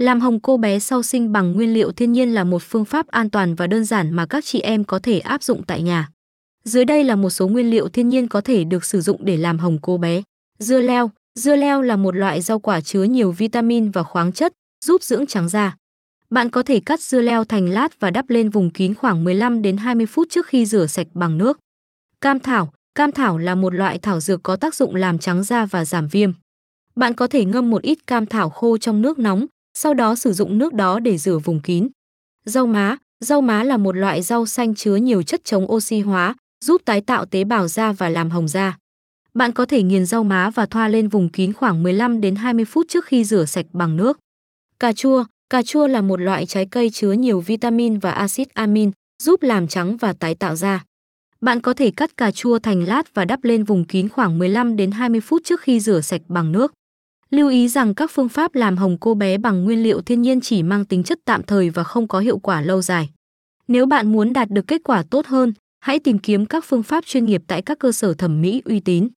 Làm hồng cô bé sau sinh bằng nguyên liệu thiên nhiên là một phương pháp an toàn và đơn giản mà các chị em có thể áp dụng tại nhà. Dưới đây là một số nguyên liệu thiên nhiên có thể được sử dụng để làm hồng cô bé. Dưa leo, dưa leo là một loại rau quả chứa nhiều vitamin và khoáng chất, giúp dưỡng trắng da. Bạn có thể cắt dưa leo thành lát và đắp lên vùng kín khoảng 15 đến 20 phút trước khi rửa sạch bằng nước. Cam thảo, cam thảo là một loại thảo dược có tác dụng làm trắng da và giảm viêm. Bạn có thể ngâm một ít cam thảo khô trong nước nóng, sau đó sử dụng nước đó để rửa vùng kín. Rau má, rau má là một loại rau xanh chứa nhiều chất chống oxy hóa, giúp tái tạo tế bào da và làm hồng da. Bạn có thể nghiền rau má và thoa lên vùng kín khoảng 15 đến 20 phút trước khi rửa sạch bằng nước. Cà chua, cà chua là một loại trái cây chứa nhiều vitamin và axit amin, giúp làm trắng và tái tạo da. Bạn có thể cắt cà chua thành lát và đắp lên vùng kín khoảng 15 đến 20 phút trước khi rửa sạch bằng nước. Lưu ý rằng các phương pháp làm hồng cô bé bằng nguyên liệu thiên nhiên chỉ mang tính chất tạm thời và không có hiệu quả lâu dài. Nếu bạn muốn đạt được kết quả tốt hơn, hãy tìm kiếm các phương pháp chuyên nghiệp tại các cơ sở thẩm mỹ uy tín.